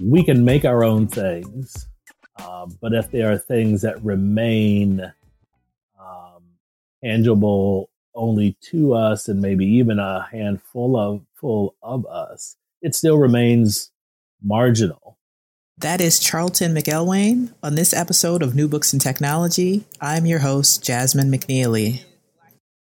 We can make our own things, um, but if there are things that remain um, tangible only to us and maybe even a handful of full of us, it still remains marginal. That is Charlton McIlwain. On this episode of New Books in Technology, I'm your host, Jasmine McNeely.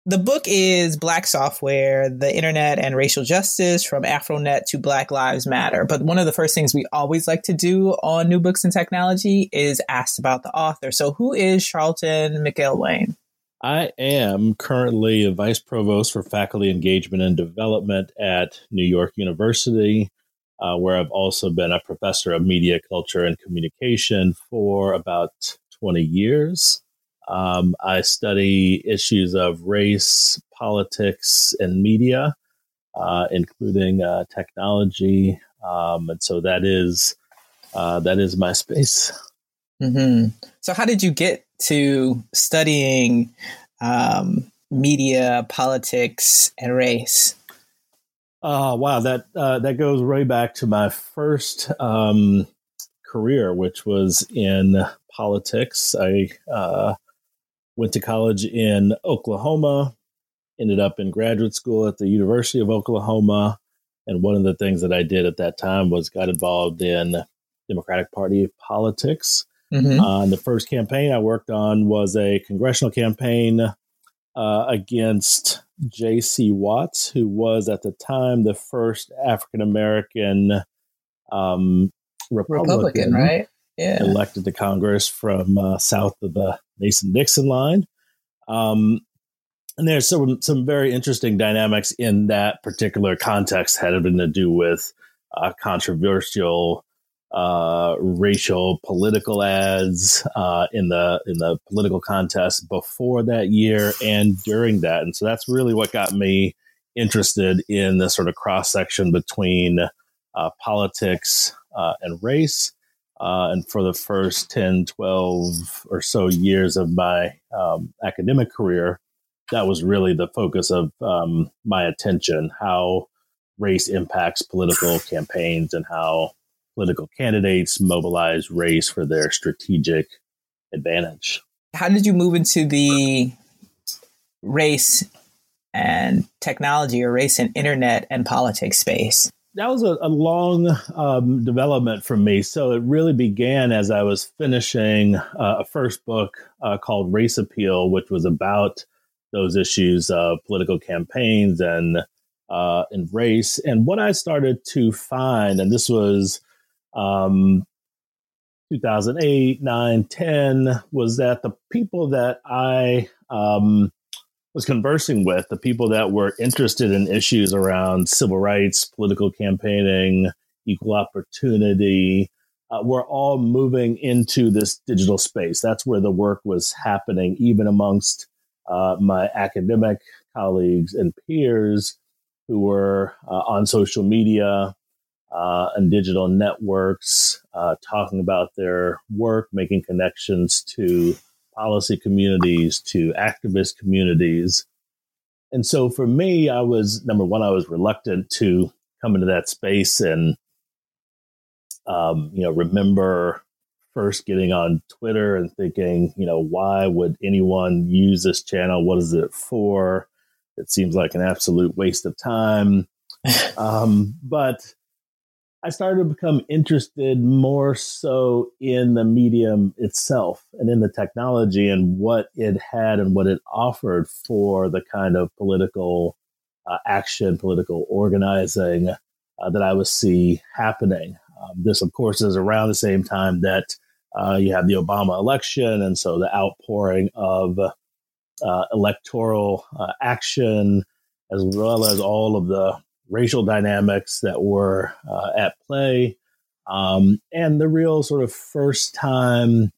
The book is Black Software, the Internet and Racial Justice from AfroNet to Black Lives Matter. But one of the first things we always like to do on New Books in Technology is ask about the author. So, who is Charlton McIlwain? I am currently a vice provost for faculty engagement and development at New York University, uh, where I've also been a professor of media culture and communication for about 20 years. Um, I study issues of race, politics, and media, uh, including uh, technology, um, and so that is uh, that is my space. Mm-hmm. So, how did you get to studying um, media, politics, and race? Oh wow, that uh, that goes way back to my first um, career, which was in politics. I uh, went to college in Oklahoma, ended up in graduate school at the University of Oklahoma. And one of the things that I did at that time was got involved in Democratic Party politics. Mm-hmm. Uh, the first campaign I worked on was a congressional campaign uh, against J.C. Watts, who was at the time the first African American um, Republican, Republican, right? Yeah. Elected to Congress from uh, south of the Mason Dixon line. Um, and there's some some very interesting dynamics in that particular context had having to do with uh, controversial uh, racial political ads uh, in the in the political contest before that year and during that, and so that's really what got me interested in the sort of cross section between uh, politics uh, and race. Uh, and for the first 10, 12 or so years of my um, academic career, that was really the focus of um, my attention how race impacts political campaigns and how political candidates mobilize race for their strategic advantage. How did you move into the race and technology or race and internet and politics space? That was a, a long um, development for me. So it really began as I was finishing uh, a first book uh, called Race Appeal, which was about those issues of political campaigns and uh, and race. And what I started to find, and this was um, 2008, 9, 10, was that the people that I um, was conversing with, the people that were interested in issues around civil rights, political campaigning, equal opportunity, uh, were all moving into this digital space. That's where the work was happening, even amongst uh, my academic colleagues and peers who were uh, on social media uh, and digital networks, uh, talking about their work, making connections to policy communities to activist communities. And so for me, I was number one, I was reluctant to come into that space and, um, you know, remember first getting on Twitter and thinking, you know, why would anyone use this channel? What is it for? It seems like an absolute waste of time. um, but I started to become interested more so in the medium itself and in the technology and what it had and what it offered for the kind of political uh, action, political organizing uh, that I would see happening. Um, this, of course, is around the same time that uh, you have the Obama election, and so the outpouring of uh, electoral uh, action, as well as all of the racial dynamics that were uh, at play, um, and the real sort of first time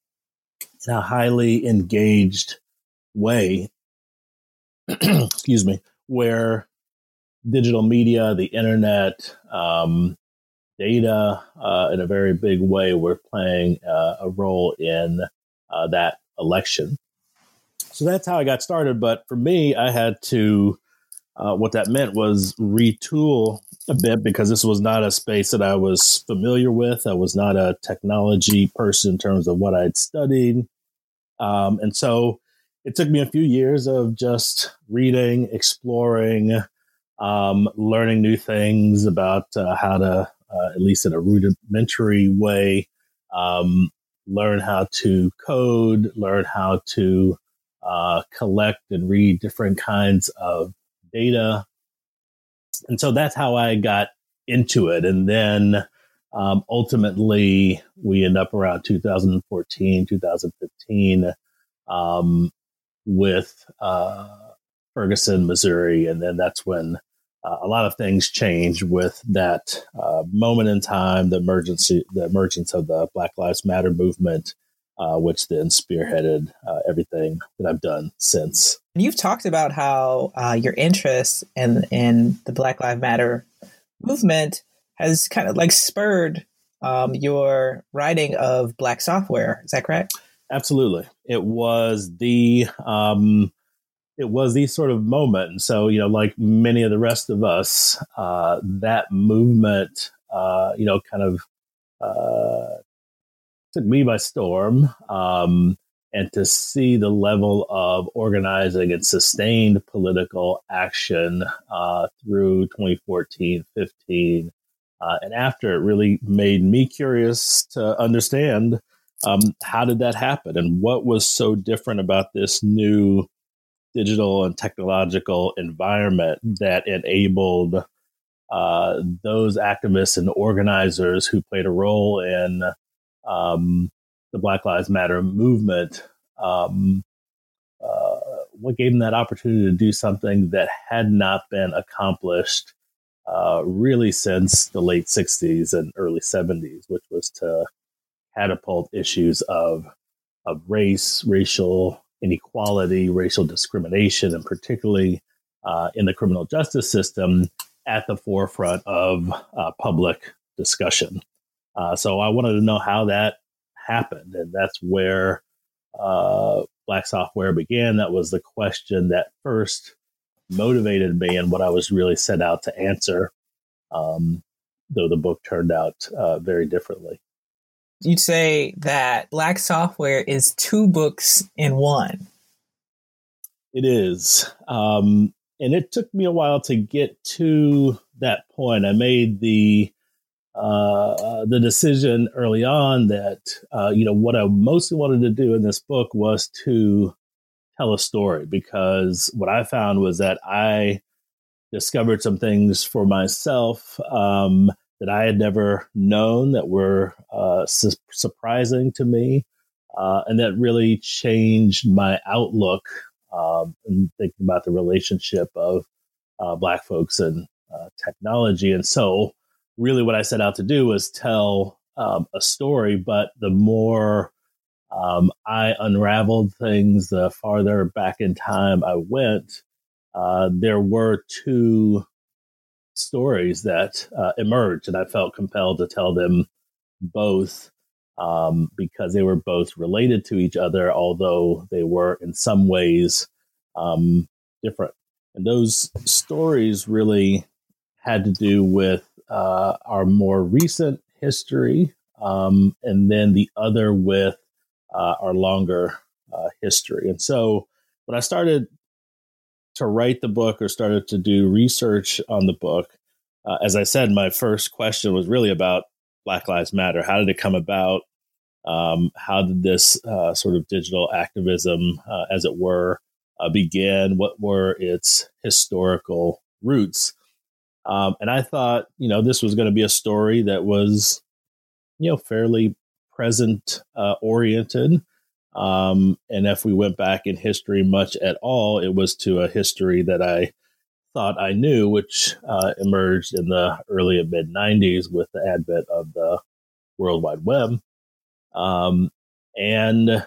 in a highly engaged way, excuse me, where digital media, the internet, um, data uh, in a very big way were playing uh, a role in uh, that election. So that's how I got started. But for me, I had to, uh, what that meant was retool a bit because this was not a space that I was familiar with. I was not a technology person in terms of what I'd studied. Um, and so it took me a few years of just reading, exploring, um, learning new things about uh, how to, uh, at least in a rudimentary way, um, learn how to code, learn how to uh, collect and read different kinds of data. And so that's how I got into it. And then um, ultimately, we end up around 2014, 2015 um, with uh, Ferguson, Missouri. And then that's when uh, a lot of things changed with that uh, moment in time, the emergency, the emergence of the Black Lives Matter movement, uh, which then spearheaded uh, everything that I've done since. You've talked about how uh, your interest in in the Black Lives Matter movement has kind of like spurred um, your writing of Black software. Is that correct? Absolutely, it was the um, it was the sort of moment. And so, you know, like many of the rest of us, uh, that movement, uh, you know, kind of uh, took me by storm. Um, and to see the level of organizing and sustained political action uh, through 2014, 15, uh, and after, it really made me curious to understand um, how did that happen and what was so different about this new digital and technological environment that enabled uh, those activists and organizers who played a role in um, the Black Lives Matter movement. Um, uh, what gave them that opportunity to do something that had not been accomplished uh, really since the late 60s and early 70s, which was to catapult issues of, of race, racial inequality, racial discrimination, and particularly uh, in the criminal justice system at the forefront of uh, public discussion. Uh, so I wanted to know how that happened, and that's where uh, Black Software began. That was the question that first motivated me and what I was really set out to answer. Um, though the book turned out uh, very differently you'd say that Black Software is two books in one. It is. Um, and it took me a while to get to that point. I made the uh, the decision early on that uh, you know what I mostly wanted to do in this book was to tell a story because what I found was that I discovered some things for myself um, that I had never known that were uh, su- surprising to me, uh, and that really changed my outlook um, and thinking about the relationship of uh, Black folks and uh, technology. And so, really, what I set out to do was tell um, a story, but the more um, I unraveled things, the farther back in time I went, uh, there were two stories that uh, emerged, and I felt compelled to tell them both um, because they were both related to each other, although they were in some ways um, different. And those stories really had to do with uh, our more recent history, um, and then the other with uh, our longer uh, history. And so when I started to write the book or started to do research on the book, uh, as I said, my first question was really about Black Lives Matter. How did it come about? Um, how did this uh, sort of digital activism, uh, as it were, uh, begin? What were its historical roots? Um, and I thought, you know, this was going to be a story that was, you know, fairly present uh, oriented. Um, and if we went back in history much at all, it was to a history that I thought I knew, which uh, emerged in the early and mid 90s with the advent of the World Wide Web. Um, and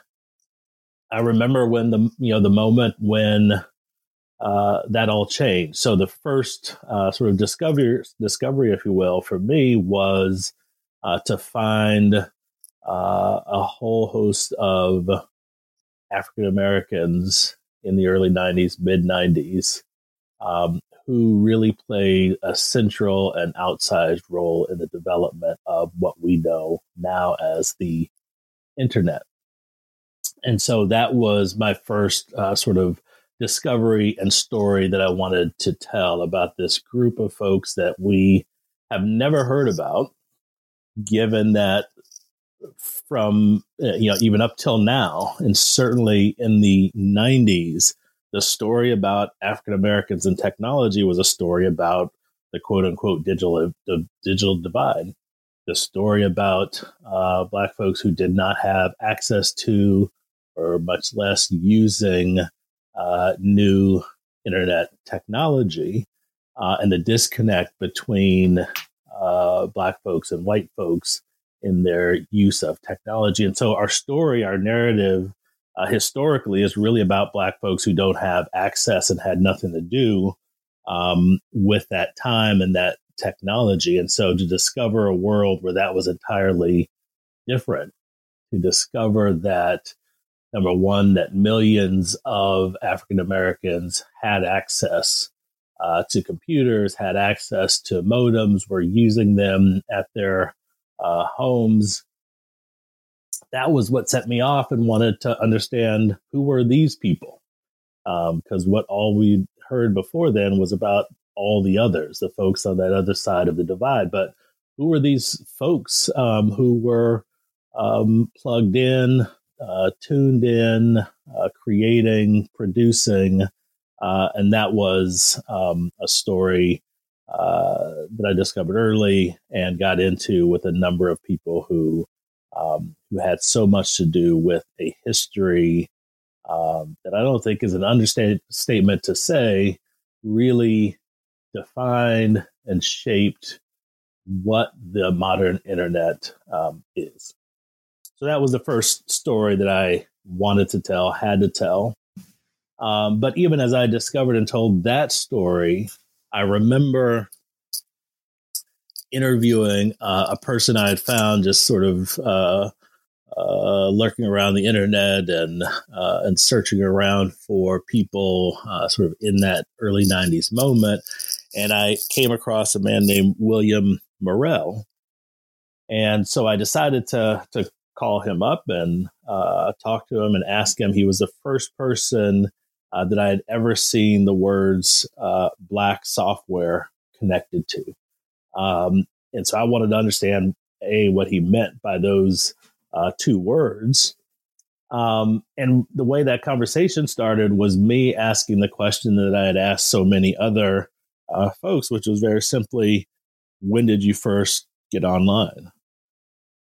I remember when the you know the moment when uh, that all changed. So the first uh, sort of discovery, discovery, if you will, for me was uh, to find uh, a whole host of African Americans in the early '90s, mid '90s, um, who really played a central and outsized role in the development of what we know now as the internet. And so that was my first uh, sort of discovery and story that I wanted to tell about this group of folks that we have never heard about, given that from uh, you know even up till now and certainly in the 90s the story about African Americans and technology was a story about the quote unquote digital the digital divide. The story about uh, black folks who did not have access to or much less using uh, new internet technology uh, and the disconnect between uh, black folks and white folks in their use of technology. And so our story, our narrative, uh, historically is really about black folks who don't have access and had nothing to do um, with that time and that technology. And so to discover a world where that was entirely different, to discover that number one, that millions of African Americans had access uh, to computers, had access to modems, were using them at their uh, homes. That was what set me off and wanted to understand who were these people. Because um, what all we heard before then was about all the others, the folks on that other side of the divide. But who were these folks um, who were um, plugged in, uh, tuned in, uh, creating, producing. Uh, and that was um, a story uh, that I discovered early and got into with a number of people who um, who had so much to do with a history um, that I don't think is an understatement to say really defined and shaped what the modern internet um, is. So that was the first story that I wanted to tell, had to tell. Um, but even as I discovered and told that story, I remember interviewing uh, a person I had found just sort of uh, uh, lurking around the internet and uh, and searching around for people uh, sort of in that early '90s moment, and I came across a man named William Morrell, and so I decided to to call him up and uh, talk to him and ask him. He was the first person uh, that I had ever seen the words uh, black software connected to. Um, and so I wanted to understand a what he meant by those uh, two words. Um, and the way that conversation started was me asking the question that I had asked so many other uh, folks, which was very simply, when did you first get online?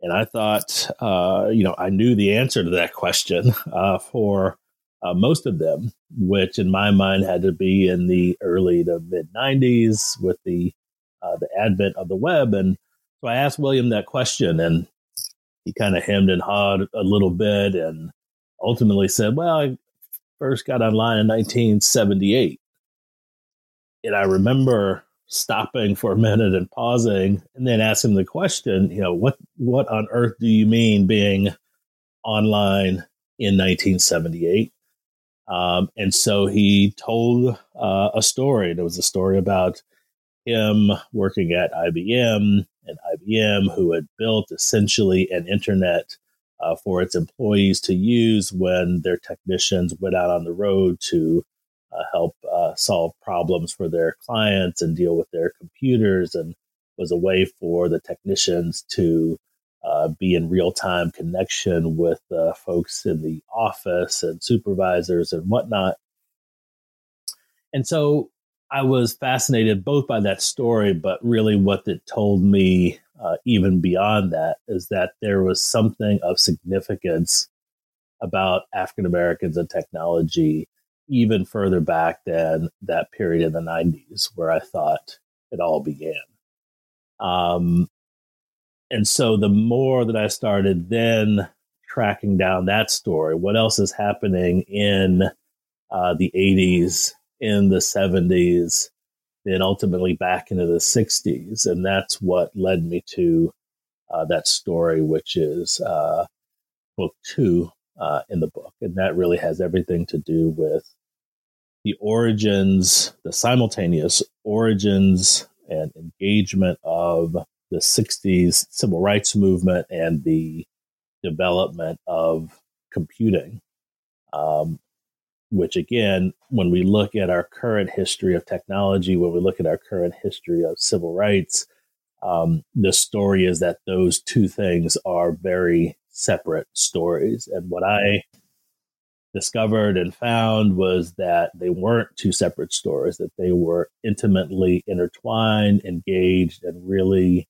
And I thought, uh, you know, I knew the answer to that question uh, for uh, most of them, which in my mind had to be in the early to mid 90s with the uh, the advent of the web. And so I asked William that question, and he kind of hemmed and hawed a little bit, and ultimately said, "Well, I first got online in 1978." And I remember stopping for a minute and pausing and then asking the question, you know, what what on earth do you mean being online in 1978? Um, and so he told uh, a story. There was a story about him working at IBM and IBM, who had built essentially an internet uh, for its employees to use when their technicians went out on the road to uh, help uh, solve problems for their clients and deal with their computers and was a way for the technicians to uh, be in real time connection with uh, folks in the office and supervisors and whatnot. And so I was fascinated both by that story, but really what it told me, uh, even beyond that, is that there was something of significance about African Americans and technology even further back than that period in the 90s where I thought it all began. Um, and so the more that I started then tracking down that story, what else is happening in uh, the 80s, in the 70s, then ultimately back into the 60s. And that's what led me to uh, that story, which is uh, book two uh, in the book. And that really has everything to do with the origins, the simultaneous origins and engagement of the 60s civil rights movement and the development of computing. Um, which, again, when we look at our current history of technology, when we look at our current history of civil rights, um, the story is that those two things are very separate stories. And what I discovered and found was that they weren't two separate stories, that they were intimately intertwined, engaged, and really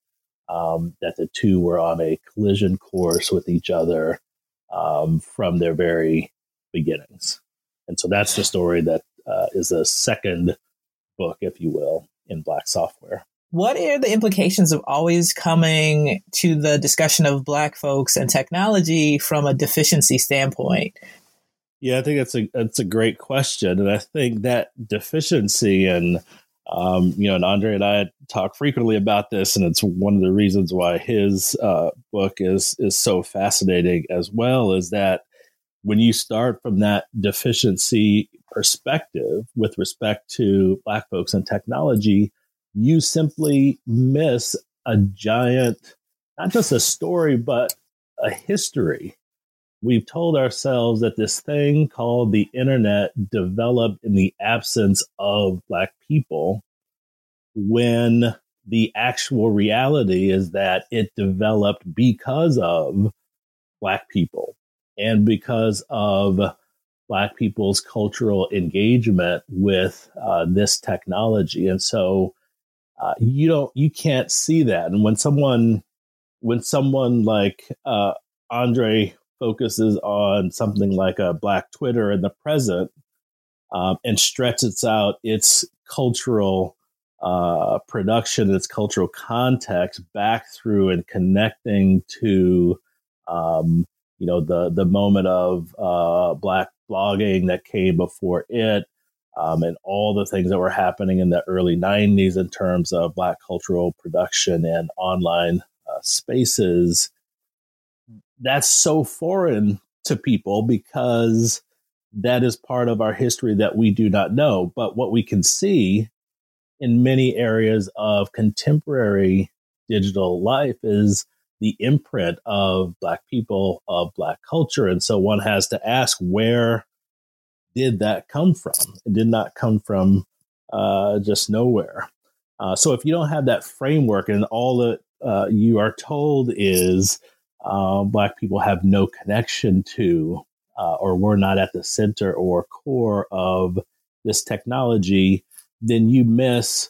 um, that the two were on a collision course with each other um, from their very beginnings. And so that's the story that uh, is a second book, if you will, in Black Software. What are the implications of always coming to the discussion of Black folks and technology from a deficiency standpoint? Yeah, I think that's a that's a great question, and I think that deficiency and um, you know, and Andre and I talk frequently about this, and it's one of the reasons why his uh, book is is so fascinating as well. Is that when you start from that deficiency perspective with respect to Black folks and technology, you simply miss a giant, not just a story, but a history. We've told ourselves that this thing called the internet developed in the absence of Black people, when the actual reality is that it developed because of Black people and because of Black people's cultural engagement with uh, this technology. And so uh, you don't you can't see that and when someone when someone like uh, andre focuses on something like a black twitter in the present um, and stretches out its cultural uh, production its cultural context back through and connecting to um, you know the the moment of uh, black blogging that came before it um, and all the things that were happening in the early 90s in terms of Black cultural production and online uh, spaces, that's so foreign to people because that is part of our history that we do not know. But what we can see in many areas of contemporary digital life is the imprint of Black people, of Black culture. And so one has to ask where did that come from? It did not come from uh, just nowhere. Uh, so if you don't have that framework and all that uh, you are told is uh, Black people have no connection to, uh, or we're not at the center or core of this technology, then you miss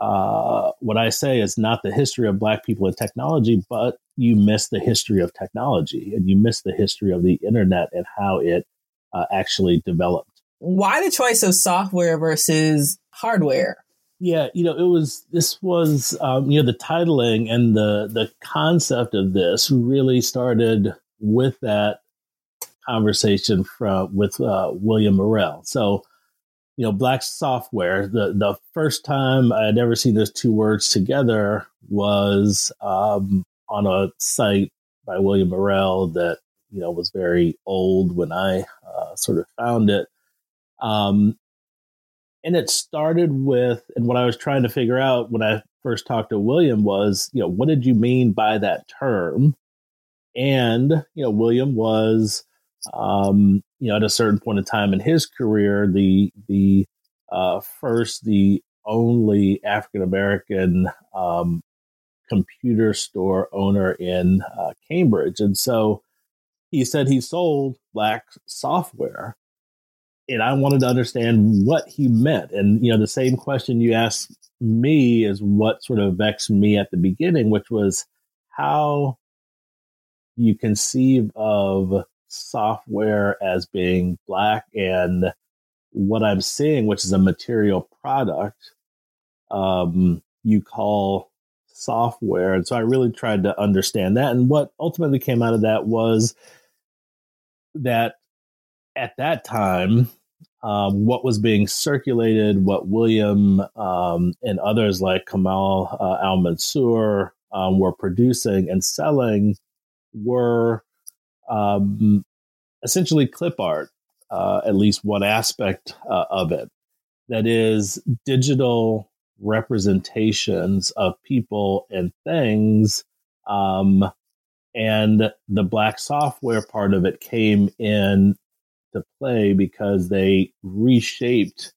uh, what I say is not the history of Black people and technology, but you miss the history of technology and you miss the history of the internet and how it uh, actually developed. Why the choice of software versus hardware? Yeah, you know, it was this was um, you know the titling and the the concept of this really started with that conversation from with uh, William Morrell. So, you know, black software. The the first time I had ever seen those two words together was um, on a site by William Morrell that you know was very old when I uh, sort of found it. Um, and it started with, and what I was trying to figure out when I first talked to William was, you know, what did you mean by that term? And you know, William was, um, you know, at a certain point in time in his career, the the uh, first, the only African American um, computer store owner in uh, Cambridge, and so he said he sold black software. And I wanted to understand what he meant. And, you know, the same question you asked me is what sort of vexed me at the beginning, which was how you conceive of software as being black and what I'm seeing, which is a material product, um, you call software. And so I really tried to understand that. And what ultimately came out of that was that at that time, um, what was being circulated, what William um, and others like Kamal uh, Al Mansour um, were producing and selling were um, essentially clip art, uh, at least one aspect uh, of it. That is digital representations of people and things. Um, and the black software part of it came in to play because they reshaped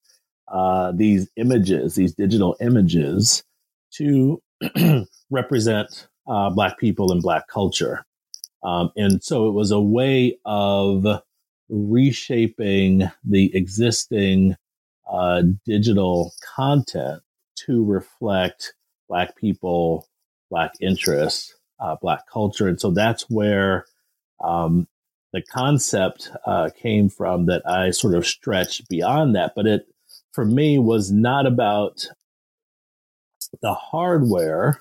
uh, these images, these digital images, to represent uh, Black people and Black culture. Um, and so it was a way of reshaping the existing uh, digital content to reflect Black people, Black interests, uh, Black culture. And so that's where um, the concept uh, came from that I sort of stretched beyond that. But it, for me, was not about the hardware,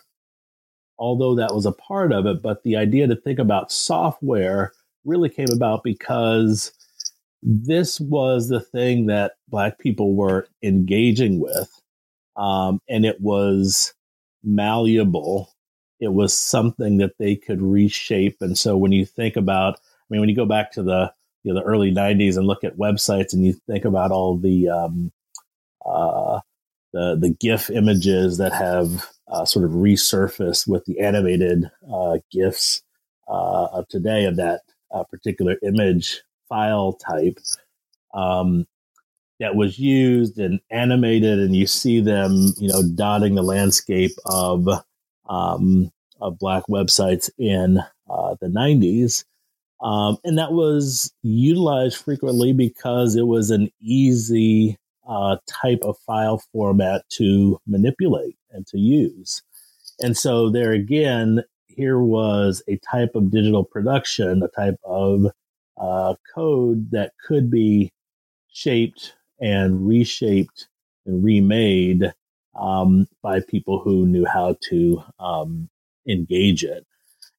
although that was a part of it. But the idea to think about software really came about because this was the thing that Black people were engaging with. Um, and it was malleable. It was something that they could reshape. And so when you think about mean, when you go back to the you know the early '90s and look at websites, and you think about all the um, uh, the the GIF images that have uh, sort of resurfaced with the animated uh, GIFs uh, of today of that uh, particular image file type um, that was used and animated, and you see them, you know, dotting the landscape of um, of black websites in uh, the '90s. Um, and that was utilized frequently because it was an easy uh, type of file format to manipulate and to use. And so, there again, here was a type of digital production, a type of uh, code that could be shaped and reshaped and remade um, by people who knew how to um, engage it.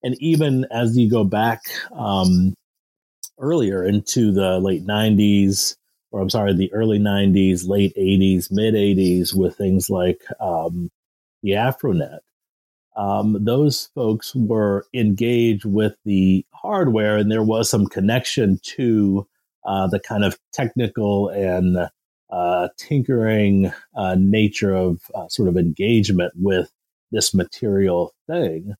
And even as you go back um, earlier into the late 90s, or I'm sorry, the early 90s, late 80s, mid 80s, with things like um, the AfroNet, um, those folks were engaged with the hardware, and there was some connection to uh, the kind of technical and uh, tinkering uh, nature of uh, sort of engagement with this material thing.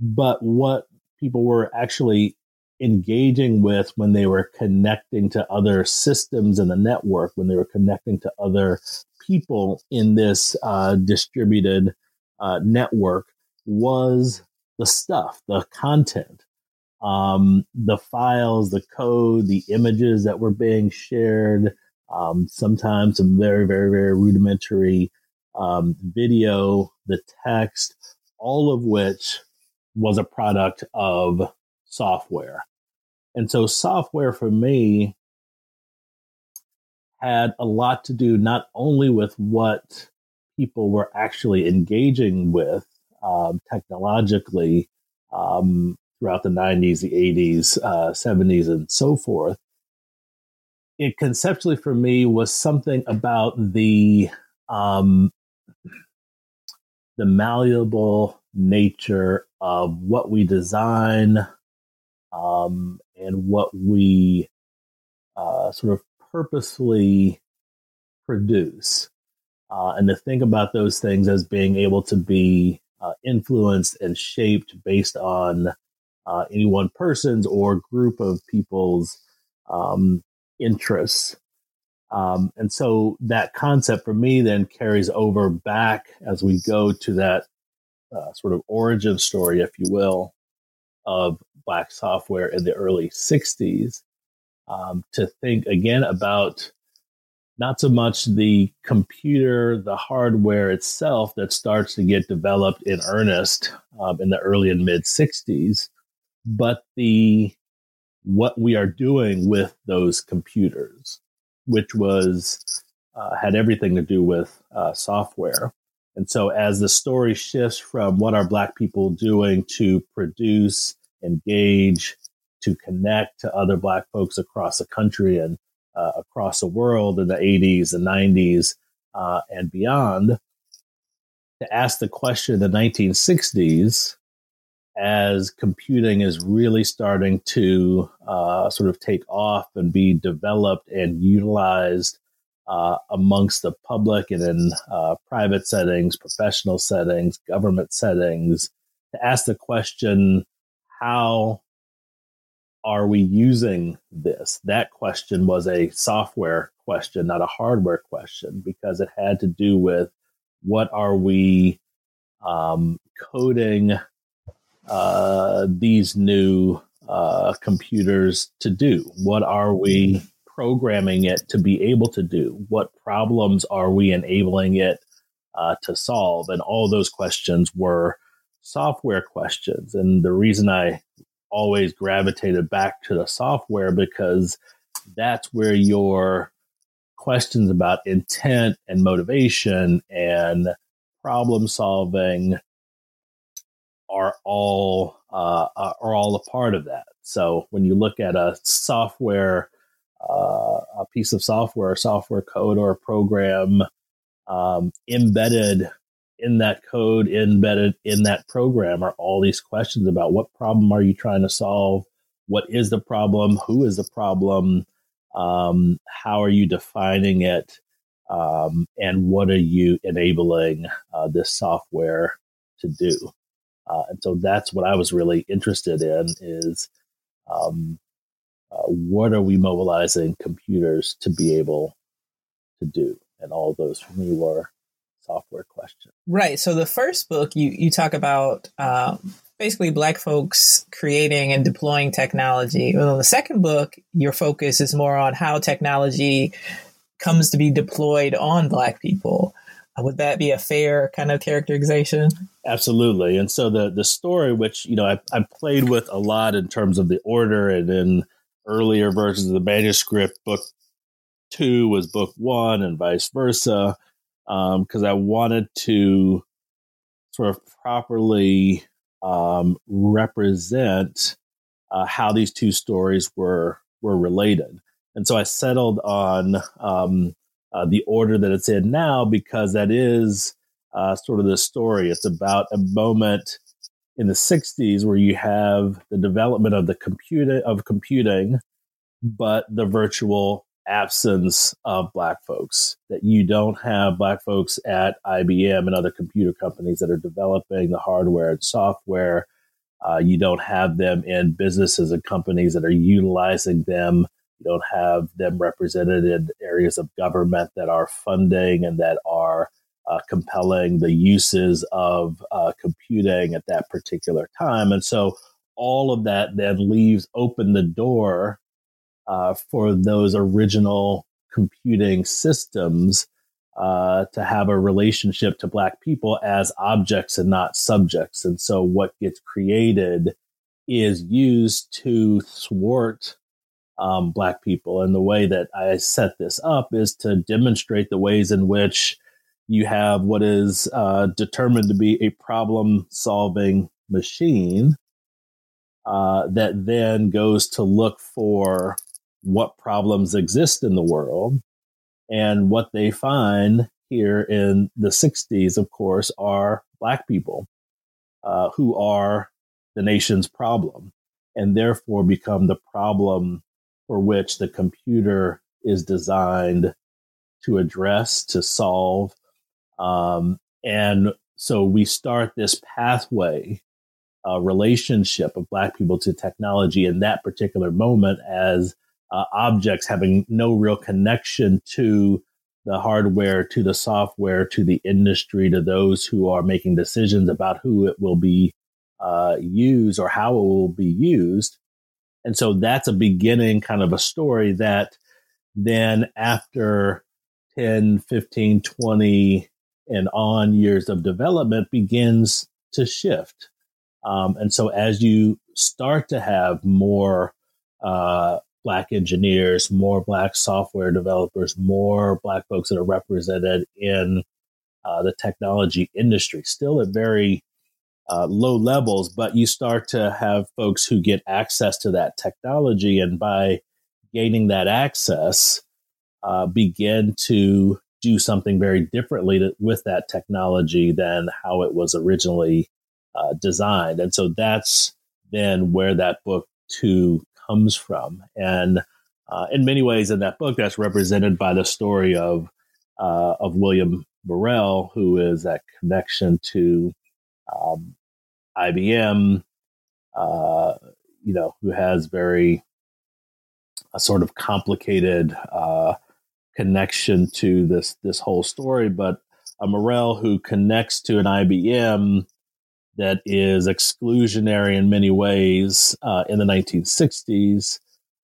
But what people were actually engaging with when they were connecting to other systems in the network, when they were connecting to other people in this uh, distributed uh, network, was the stuff, the content, um, the files, the code, the images that were being shared, um, sometimes some very, very, very rudimentary um, video, the text, all of which was a product of software. And so software for me had a lot to do not only with what people were actually engaging with um, technologically um, throughout the 90s, the 80s, uh, 70s, and so forth. It conceptually for me was something about the um, the malleable nature of what we design um, and what we uh, sort of purposely produce. Uh, and to think about those things as being able to be uh, influenced and shaped based on uh, any one person's or group of people's um, interests. Um, and so that concept for me then carries over back as we go to that uh, sort of origin story, if you will, of Black software in the early 60s um, to think again about not so much the computer, the hardware itself that starts to get developed in earnest um, in the early and mid 60s, but the what we are doing with those computers. which was uh, had everything to do with uh, software. And so, as the story shifts from what are Black people doing to produce, engage, to connect to other Black folks across the country and uh, across the world in the 80s and 90s uh, and beyond, to ask the question in the 1960s as computing is really starting to uh, sort of take off and be developed and utilized uh, amongst the public and in uh, private settings, professional settings, government settings, to ask the question how are we using this? That question was a software question, not a hardware question, because it had to do with what are we um, coding uh, these new uh, computers to do? What are we programming it to be able to do? What problems are we enabling it uh, to solve? And all those questions were software questions. And the reason I always gravitated back to the software because that's where your questions about intent and motivation and problem solving are all uh, are all a part of that. So when you look at a software, uh, a piece of software, software code, or a program um, embedded in that code, embedded in that program, are all these questions about what problem are you trying to solve, what is the problem, who is the problem, um, how are you defining it, um, and what are you enabling uh, this software to do. Uh, and so that's what I was really interested in is um, uh, what are we mobilizing computers to be able to do? And all those for me were software questions. Right. So the first book you you talk about um, basically black folks creating and deploying technology. Well, in the second book, your focus is more on how technology comes to be deployed on black people. Would that be a fair kind of characterization? Absolutely. And so the the story, which you know I, I played with a lot in terms of the order, and in earlier versions of the manuscript, book two was book one, and vice versa, because um, I wanted to sort of properly um, represent uh, how these two stories were were related. And so I settled on um, uh, the order that it's in now because that is uh, sort of the story. It's about a moment in the 60s where you have the development of the computer of computing, but the virtual absence of black folks. That you don't have black folks at IBM and other computer companies that are developing the hardware and software. Uh, you don't have them in businesses and companies that are utilizing them you don't have them represented in areas of government that are funding and that are uh, compelling the uses of uh, computing at that particular time. And so all of that then leaves open the door uh, for those original computing systems uh, to have a relationship to Black people as objects and not subjects. And so what gets created is used to thwart um, Black people. And the way that I set this up is to demonstrate the ways in which you have what is uh, determined to be a problem solving machine uh, that then goes to look for what problems exist in the world. And what they find here in the 60s, of course, are Black people uh, who are the nation's problem and therefore become the problem for which the computer is designed to address, to solve. Um, and so we start this pathway, a relationship of Black people to technology in that particular moment as uh, objects having no real connection to the hardware, to the software, to the industry, to those who are making decisions about who it will be uh, used or how it will be used. And so that's a beginning kind of a story that then after 10, 15, 20 and on years of development begins to shift. Um, and so as you start to have more uh, black engineers, more black software developers, more black folks that are represented in uh, the technology industry. Still at very uh, low levels, but you start to have folks who get access to that technology, and by gaining that access, uh, begin to do something very differently to, with that technology than how it was originally uh, designed. And so that's then where that book two comes from. And uh, in many ways, in that book, that's represented by the story of uh, of William Murrell, who is that connection to um, IBM, uh, you know, who has very a sort of complicated uh, connection to this this whole story, but a Murrell who connects to an IBM that is exclusionary in many ways uh, in the 1960s,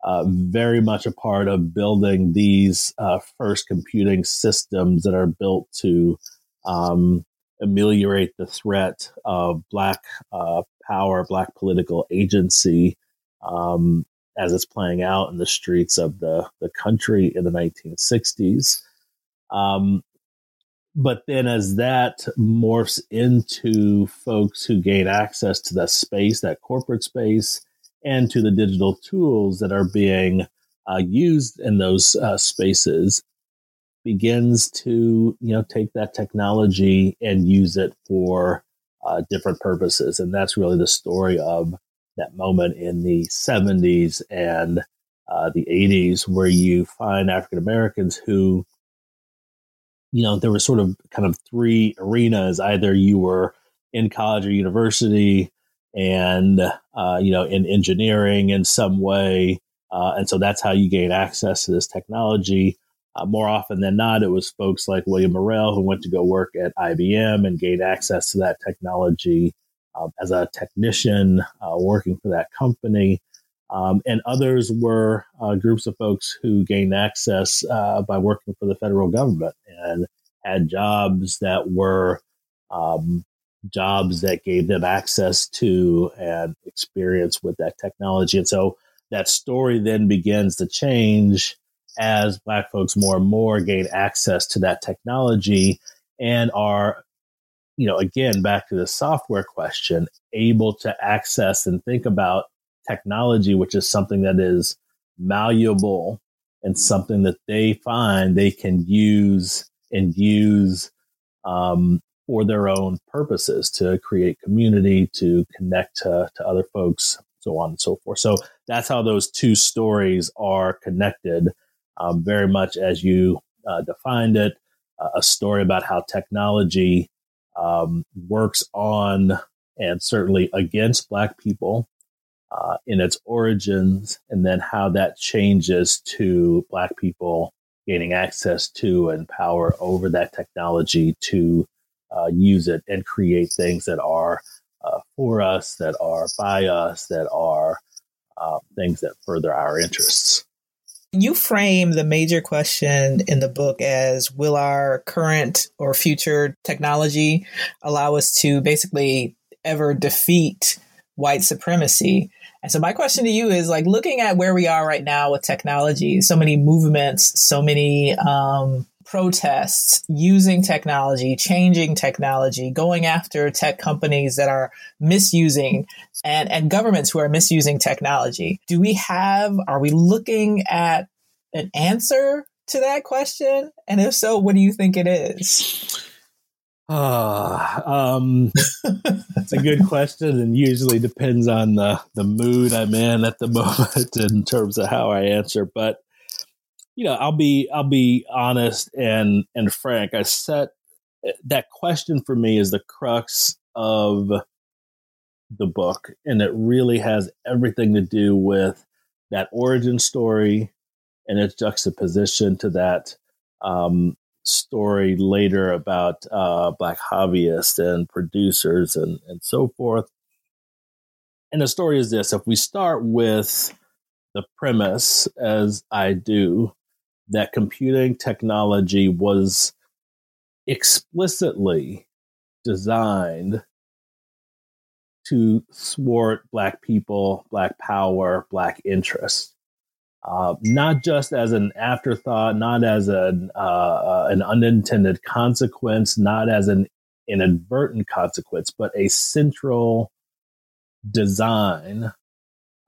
uh, very much a part of building these uh, first computing systems that are built to um, ameliorate the threat of Black uh, power, Black political agency. Um, as it's playing out in the streets of the, the country in the 1960s. Um, but then as that morphs into folks who gain access to that space, that corporate space, and to the digital tools that are being uh, used in those uh, spaces, begins to you know take that technology and use it for uh, different purposes, and that's really the story of that moment in the 70s and uh, the 80s where you find African Americans who you know, there were sort of kind of three arenas. Either you were in college or university and, uh, you know, in engineering in some way. Uh, and so that's how you gain access to this technology. Uh, more often than not, it was folks like William Murrell who went to go work at IBM and gained access to that technology uh, as a technician uh, working for that company. Um, and others were uh, groups of folks who gained access uh, by working for the federal government and had jobs that were um, jobs that gave them access to and experience with that technology. And so that story then begins to change as Black folks more and more gain access to that technology and are, you know, again, back to the software question, able to access and think about technology, which is something that is malleable and something that they find they can use and use um, for their own purposes to create community, to connect to, to other folks, so on and so forth. So that's how those two stories are connected, um, very much as you uh, defined it uh, a story about how technology um, works on and certainly against Black people uh, in its origins, and then how that changes to Black people gaining access to and power over that technology to uh, use it and create things that are uh, for us, that are by us, that are uh, things that further our interests. You frame the major question in the book as Will our current or future technology allow us to basically ever defeat white supremacy? And so my question to you is like looking at where we are right now with technology, so many movements, so many um, protests using technology, changing technology, going after tech companies that are misusing and, and governments who are misusing technology. Do we have, are we looking at an answer to that question? And if so, what do you think it is? Uh, um, that's a good question, and usually depends on the the mood I'm in at the moment in terms of how I answer. But you know, I'll be I'll be honest and and frank. I set that question for me is the crux of the book, and it really has everything to do with that origin story and its juxtaposition to that um, story later about uh, black hobbyists and producers and, and so forth. And the story is this if we start with the premise, as I do, that computing technology was explicitly designed to thwart Black people, Black power, Black interests. uh, not just as an afterthought, not as an uh, uh, an unintended consequence, not as an inadvertent consequence, but a central design.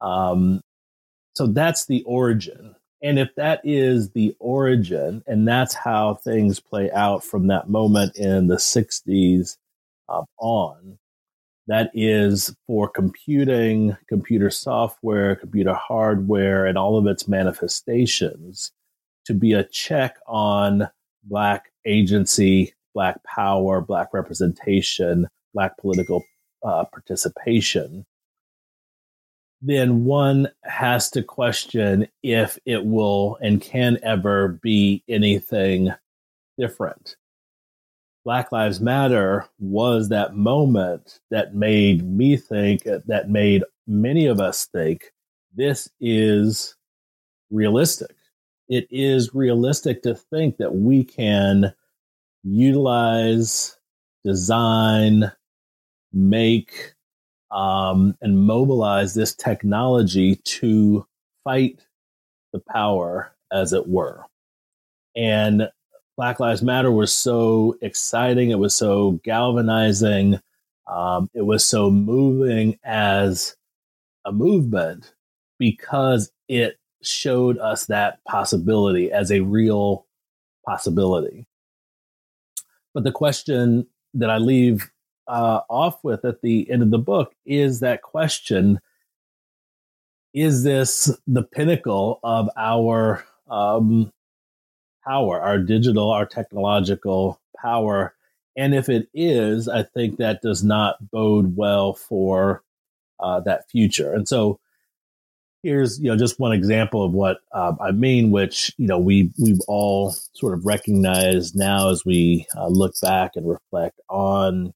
Um, so that's the origin. And if that is the origin, and that's how things play out from that moment in the 60s um, on, that is for computing, computer software, computer hardware, and all of its manifestations to be a check on Black agency, Black power, Black representation, Black political uh, participation, then one has to question if it will and can ever be anything different. Black Lives Matter was that moment that made me think, that made many of us think this is realistic. It is realistic to think that we can utilize, design, make, um, and mobilize this technology to fight the power, as it were. And Black Lives Matter was so exciting. It was so galvanizing. Um, it was so moving as a movement because it showed us that possibility as a real possibility. But the question that I leave uh, off with at the end of the book is that question Is this the pinnacle of our um, power, our digital, our technological power. And if it is, I think that does not bode well for uh, that future. And so here's you know just one example of what uh, I mean, which you know we we've all sort of recognized now as we uh, look back and reflect on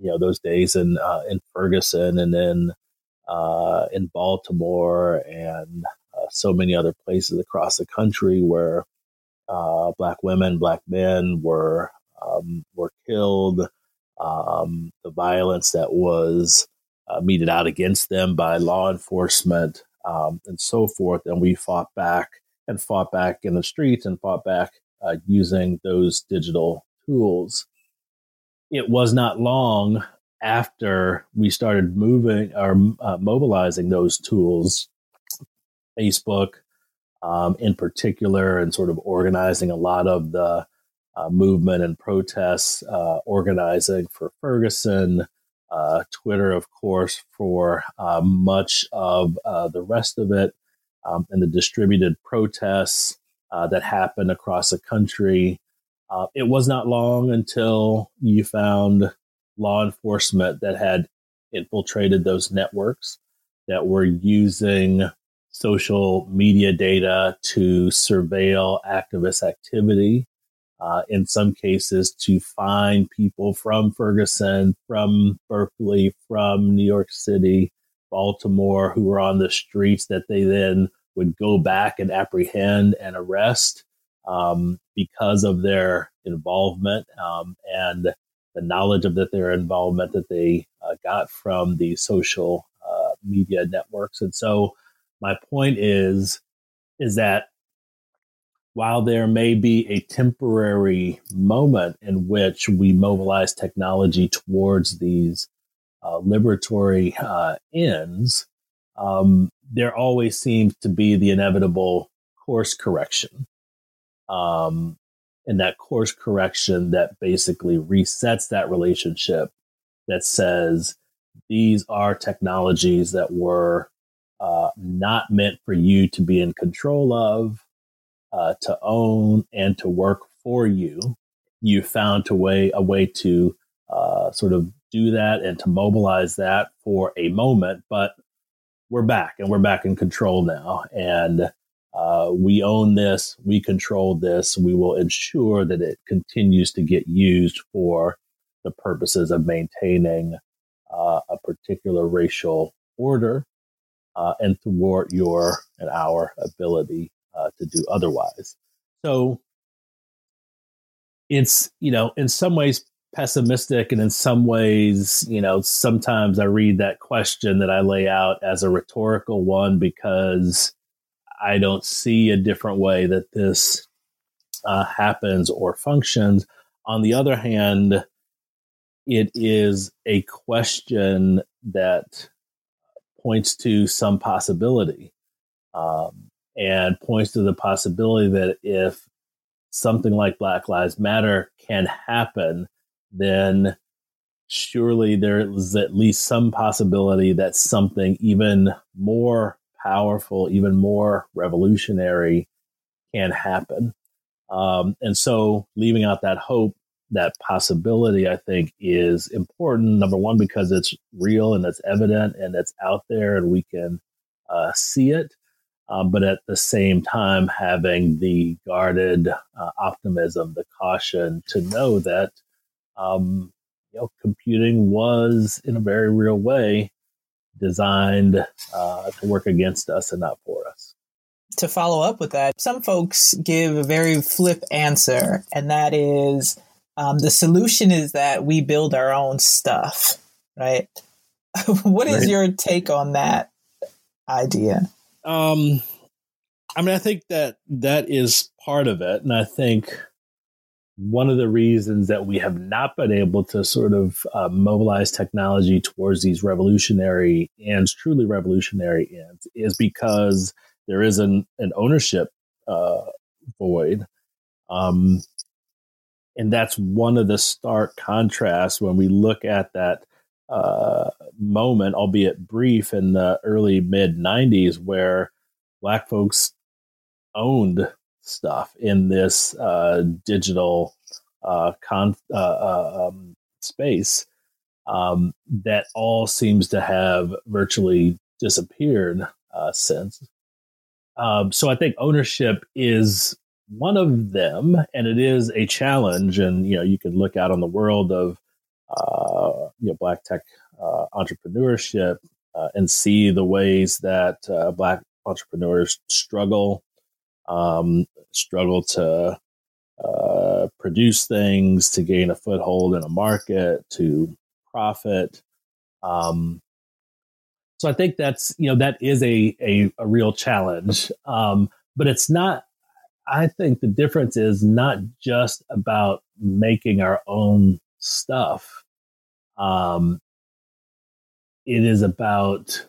you know those days in uh, in Ferguson and then uh, in Baltimore and uh, so many other places across the country where uh, black women, black men were um, were killed. Um, the violence that was uh, meted out against them by law enforcement um, and so forth, and we fought back and fought back in the streets and fought back uh, using those digital tools. It was not long after we started moving or uh, mobilizing those tools, Facebook, um, in particular, and sort of organizing a lot of the uh, movement and protests, uh, organizing for Ferguson, uh, Twitter, of course, for uh, much of uh, the rest of it, um, and the distributed protests that happened across the country. It was not long until you found law enforcement that had infiltrated those networks that were using social media data to surveil activist activity. Uh, in some cases, to find people from Ferguson, from Berkeley, from New York City, Baltimore, who were on the streets that they then would go back and apprehend and arrest um, because of their involvement um, and the knowledge of that their involvement that they uh, got from the social uh, media networks. And so my point is is that while there may be a temporary moment in which we mobilize technology towards these uh, liberatory uh, ends, um, there always seems to be the inevitable course correction. Um, and that course correction that basically resets that relationship that says these are technologies that were uh, not meant for you to be in control of, uh, to own, and to work for you. You found a way a way to uh, sort of do that and to mobilize that for a moment, but we're back and we're back in control now, and uh, we own this, we control this, we will ensure that it continues to get used for the purposes of maintaining uh, a particular racial order uh, and thwart your and our ability uh, to do otherwise. So it's, you know, in some ways pessimistic, and in some ways, you know, sometimes I read that question that I lay out as a rhetorical one because I don't see a different way that this uh, happens or functions. On the other hand, it is a question that points to some possibility um, and points to the possibility that if something like Black Lives Matter can happen, then surely there is at least some possibility that something even more powerful, even more revolutionary can happen. Um, and so leaving out that hope, that possibility, I think is important. Number one, because it's real and it's evident and it's out there and we can uh, see it. Um, but at the same time, having the guarded uh, optimism, the caution to know that um, you know, computing was in a very real way designed uh, to work against us and not for us. To follow up with that, some folks give a very flip answer, and that is um, the solution is that we build our own stuff, right? what is right. your take on that idea? Um, I mean, I think that that is part of it, and I think one of the reasons that we have not been able to sort of uh, mobilize technology towards these revolutionary ends, truly revolutionary ends, is because there is an, an ownership uh, void. Um, and that's one of the stark contrasts when we look at that uh, moment, albeit brief, in the early mid 90s, where Black folks owned stuff in this uh, digital uh, con- uh, uh, um, space um, that all seems to have virtually disappeared uh, since. Um, so I think ownership is one of them, and it is a challenge. And you know, you can look out on the world of uh, you know black tech entrepreneurship and see the ways that black entrepreneurs struggle um, struggle to uh, produce things, to gain a foothold in a market, to profit. Um, so I think that's you know that is a a, a real challenge, um, but it's not. I think the difference is not just about making our own stuff. Um, it is about,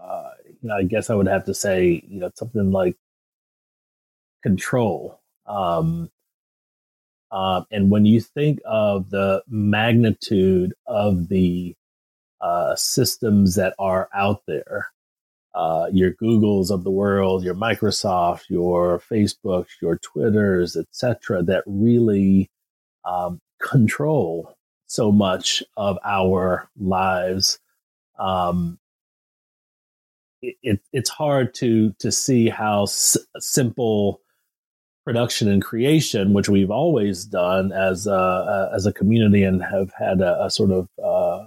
uh, you know, I guess I would have to say, you know, something like control. Um, uh, and when you think of the magnitude of the uh, systems that are out there, uh, your Googles of the world, your Microsoft, your Facebooks, your Twitters, etc., that really um, control so much of our lives. Um, it, it, it's hard to to see how s- simple production and creation, which we've always done as a, as a community and have had a, a sort of uh,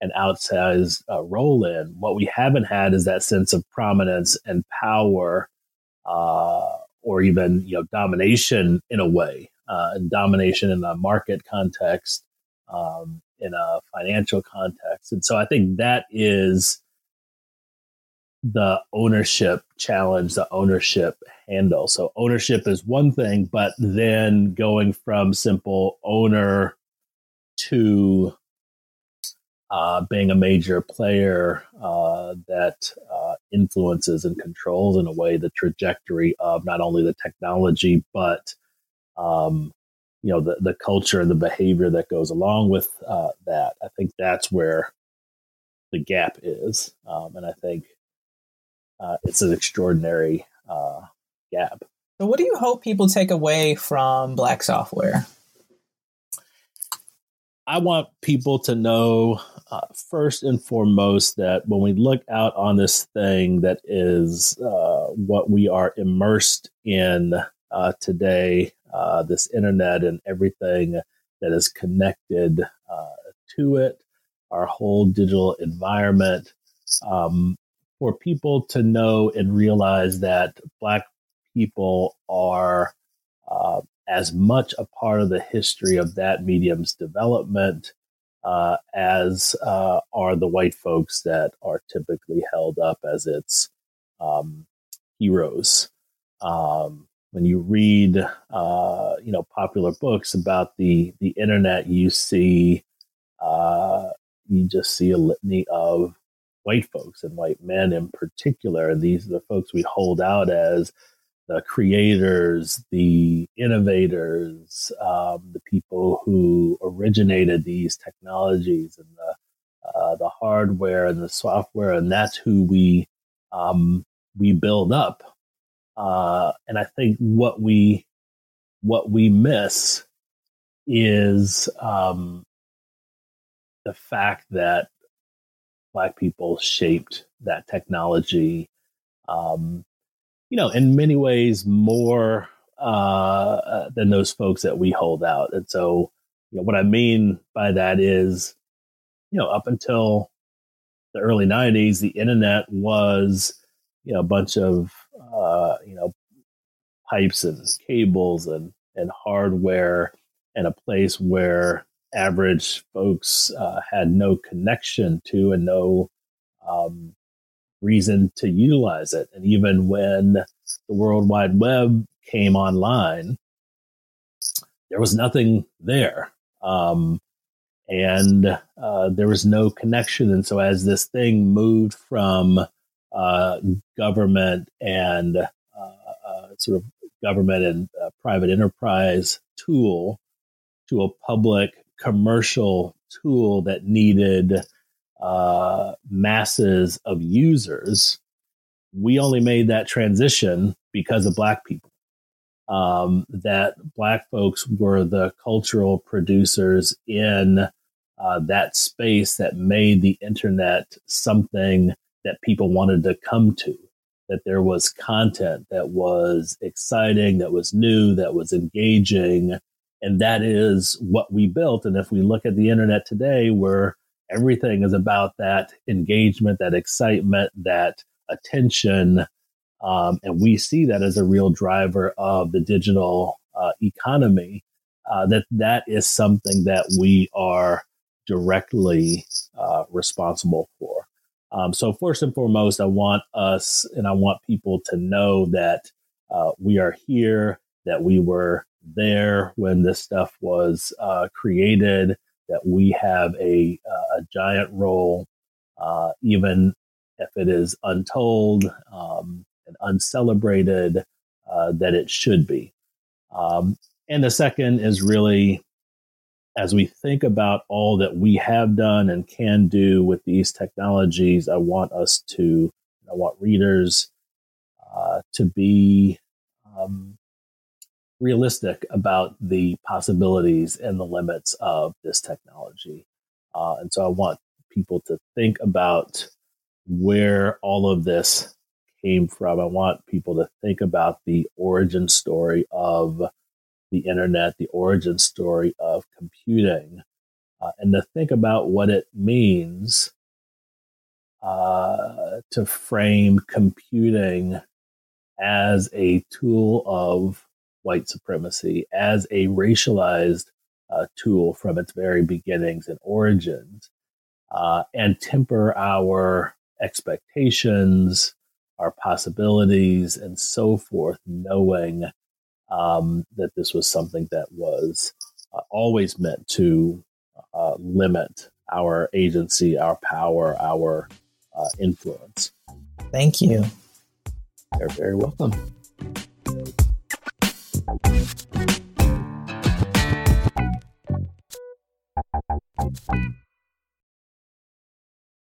an outsized uh, role in. What we haven't had is that sense of prominence and power, uh, or even you know domination in a way, uh, and domination in a market context, um, in a financial context, and so I think that is the ownership challenge, the ownership handle. So ownership is one thing, but then going from simple owner to uh, being a major player uh, that uh, influences and controls in a way the trajectory of not only the technology but um, you know the, the culture and the behavior that goes along with uh, that. I think that's where the gap is, um, and I think uh, it's an extraordinary uh, gap. So, what do you hope people take away from Black Software? I want people to know uh, first and foremost that when we look out on this thing that is uh, what we are immersed in uh, today, uh, this internet and everything that is connected uh, to it, our whole digital environment, um, for people to know and realize that Black people are uh, as much a part of the history of that medium's development uh, as uh, are the white folks that are typically held up as its um, heroes. Um, when you read, uh, you know, popular books about the the internet, you see, uh, you just see a litany of white folks and white men in particular. These are the folks we hold out as the creators, the innovators, um, the people who originated these technologies and the uh, the hardware and the software, and that's who we um, we build up uh, and I think what we what we miss is um, the fact that black people shaped that technology. Um, you know, in many ways, more uh, uh, than those folks that we hold out. And so, you know, what I mean by that is, you know, up until the early '90s, the internet was, you know, a bunch of uh, you know, pipes and cables and, and hardware and a place where average folks uh, had no connection to and no um, reason to utilize it. And even when the World Wide Web came online, there was nothing there. Um, and uh, there was no connection. And so, as this thing moved from uh, government and uh, uh, sort of government and uh, private enterprise tool to a public commercial tool that needed uh, masses of users, we only made that transition because of Black people. Um, that Black folks were the cultural producers in uh, that space that made the internet something that people wanted to come to, that there was content that was exciting, that was new, that was engaging. And that is what we built. And if we look at the internet today, where everything is about that engagement, that excitement, that attention, um, and we see that as a real driver of the digital uh, economy, uh, that that is something that we are directly uh, responsible for. Um, so first and foremost, I want us and I want people to know that uh, we are here, that we were there when this stuff was uh, created, that we have a, uh, a giant role, uh, even if it is untold um, and uncelebrated, uh, that it should be. Um, and the second is really as we think about all that we have done and can do with these technologies, I want us to, I want readers uh, to be um, realistic about the possibilities and the limits of this technology. Uh, and so I want people to think about where all of this came from. I want people to think about the origin story of the internet, the origin story of computing, uh, and to think about what it means uh, to frame computing as a tool of white supremacy, as a racialized uh, tool from its very beginnings and origins, uh, and temper our expectations, our possibilities, and so forth, knowing um, that this was something that was uh, always meant to uh, limit our agency, our power, our uh, influence. Thank you. You're very welcome. you